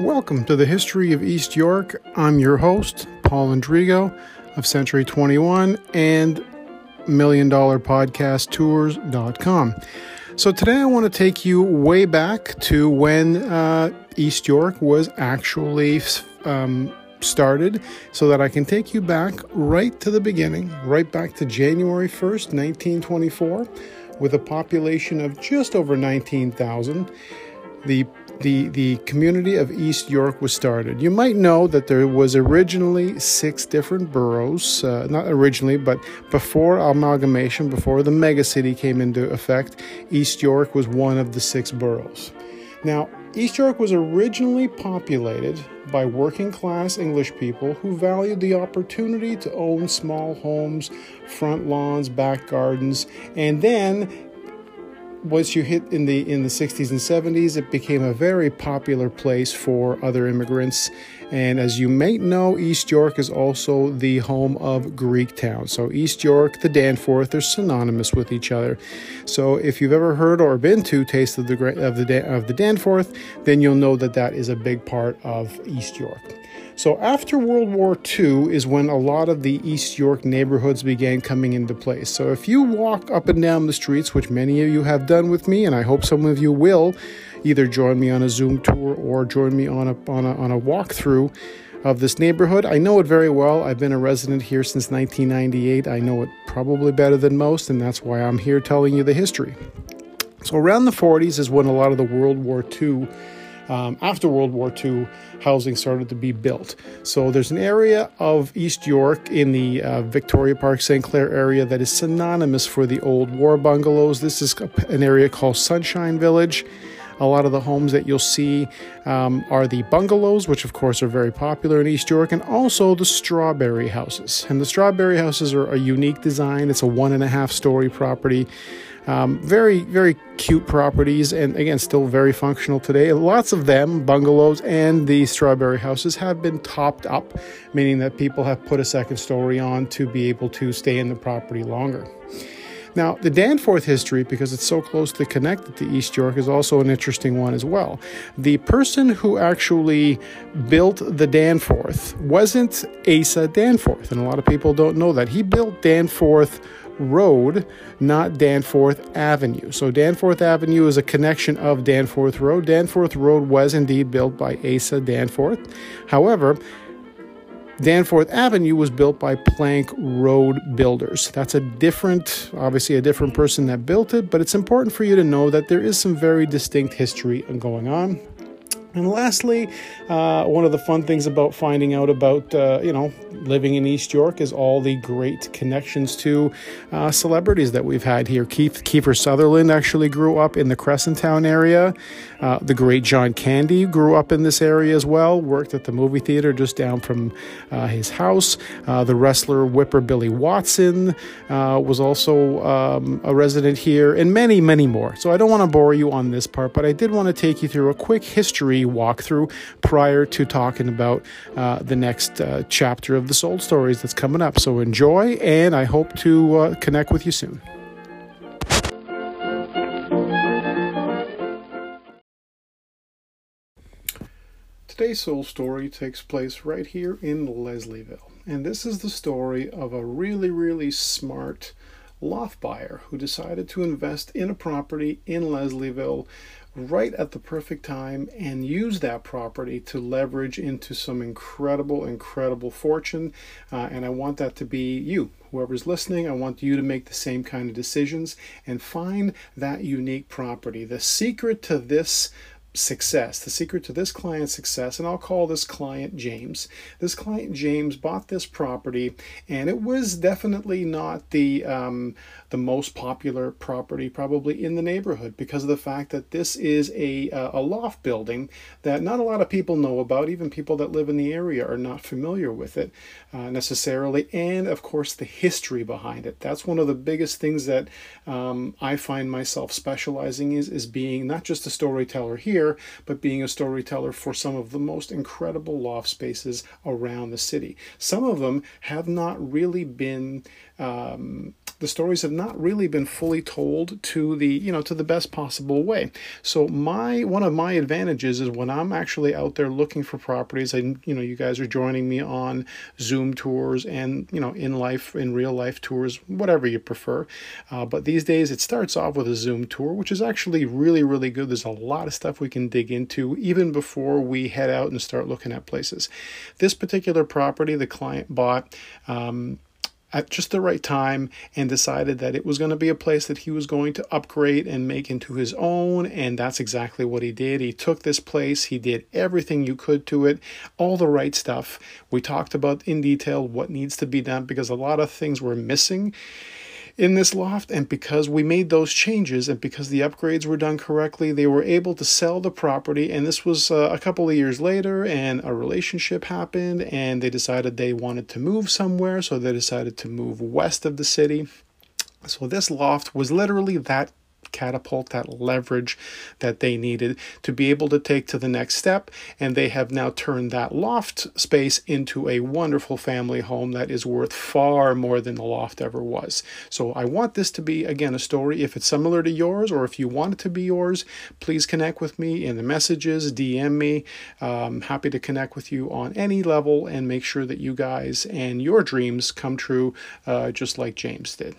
Welcome to the History of East York. I'm your host, Paul Andrigo of Century 21 and Million Dollar Podcast Tours.com. So today I want to take you way back to when uh, East York was actually um, started so that I can take you back right to the beginning, right back to January 1st, 1924, with a population of just over 19,000. The the, the community of East York was started. You might know that there was originally six different boroughs, uh, not originally, but before amalgamation, before the megacity came into effect, East York was one of the six boroughs. Now, East York was originally populated by working class English people who valued the opportunity to own small homes, front lawns, back gardens, and then once you hit in the in the 60s and 70s it became a very popular place for other immigrants. And as you may know east york is also the home of greektown so east york the danforth are synonymous with each other. So if you've ever heard or been to taste of the of the of the danforth then you'll know that that is a big part of east york so after World War II is when a lot of the East York neighborhoods began coming into place. So if you walk up and down the streets, which many of you have done with me, and I hope some of you will, either join me on a Zoom tour or join me on a on a on a walkthrough of this neighborhood. I know it very well. I've been a resident here since 1998. I know it probably better than most, and that's why I'm here telling you the history. So around the 40s is when a lot of the World War II um, after World War II, housing started to be built. So there's an area of East York in the uh, Victoria Park, St. Clair area that is synonymous for the old war bungalows. This is an area called Sunshine Village. A lot of the homes that you'll see um, are the bungalows, which of course are very popular in East York, and also the strawberry houses. And the strawberry houses are a unique design. It's a one and a half story property. Um, very, very cute properties, and again, still very functional today. Lots of them, bungalows and the strawberry houses, have been topped up, meaning that people have put a second story on to be able to stay in the property longer. Now, the Danforth history, because it's so closely connected to East York, is also an interesting one as well. The person who actually built the Danforth wasn't Asa Danforth, and a lot of people don't know that. He built Danforth Road, not Danforth Avenue. So Danforth Avenue is a connection of Danforth Road. Danforth Road was indeed built by Asa Danforth. However, Danforth Avenue was built by Plank Road Builders. That's a different, obviously, a different person that built it, but it's important for you to know that there is some very distinct history going on. And lastly, uh, one of the fun things about finding out about, uh, you know, living in East York is all the great connections to uh, celebrities that we've had here. Keith Kiefer Sutherland actually grew up in the Crescent Town area. Uh, the great John Candy grew up in this area as well, worked at the movie theater just down from uh, his house. Uh, the wrestler Whipper Billy Watson was also um, a resident here, and many, many more. So I don't want to bore you on this part, but I did want to take you through a quick history walkthrough prior to talking about uh, the next uh, chapter of the Soul Stories that's coming up. So enjoy, and I hope to uh, connect with you soon. Today's soul story takes place right here in Leslieville. And this is the story of a really, really smart loft buyer who decided to invest in a property in Leslieville right at the perfect time and use that property to leverage into some incredible, incredible fortune. Uh, and I want that to be you. Whoever's listening, I want you to make the same kind of decisions and find that unique property. The secret to this success, the secret to this client's success, and I'll call this client James. This client James bought this property, and it was definitely not the um, the most popular property probably in the neighborhood because of the fact that this is a uh, a loft building that not a lot of people know about. Even people that live in the area are not familiar with it uh, necessarily, and of course the history behind it. That's one of the biggest things that um, I find myself specializing is is being not just a storyteller here here, but being a storyteller for some of the most incredible loft spaces around the city. Some of them have not really been um, the stories have not really been fully told to the you know to the best possible way. So my one of my advantages is when I'm actually out there looking for properties, and you know you guys are joining me on Zoom tours and you know in life in real life tours, whatever you prefer. Uh, but these days it starts off with a Zoom tour, which is actually really really good. There's a lot of stuff we can dig into even before we head out and start looking at places. This particular property the client bought. Um, at just the right time and decided that it was going to be a place that he was going to upgrade and make into his own. And that's exactly what he did. He took this place, he did everything you could to it, all the right stuff. We talked about in detail what needs to be done because a lot of things were missing in this loft. And because we made those changes and because the upgrades were done correctly, they were able to sell the property. And this was uh, a couple of years later, and a relationship happened, and they decided they wanted to move somewhere. So they decided to move west of the city. So this loft was literally catapult, that leverage that they needed to be able to take to the next step. And they have now turned that loft space into a wonderful family home that is worth far more than the loft ever was. So I want this to be, again, a story. If it's similar to yours or if you want it to be yours, please connect with me in the messages, DM me. I'm happy to connect with you on any level and make sure that you guys and your dreams come true uh, just like James did.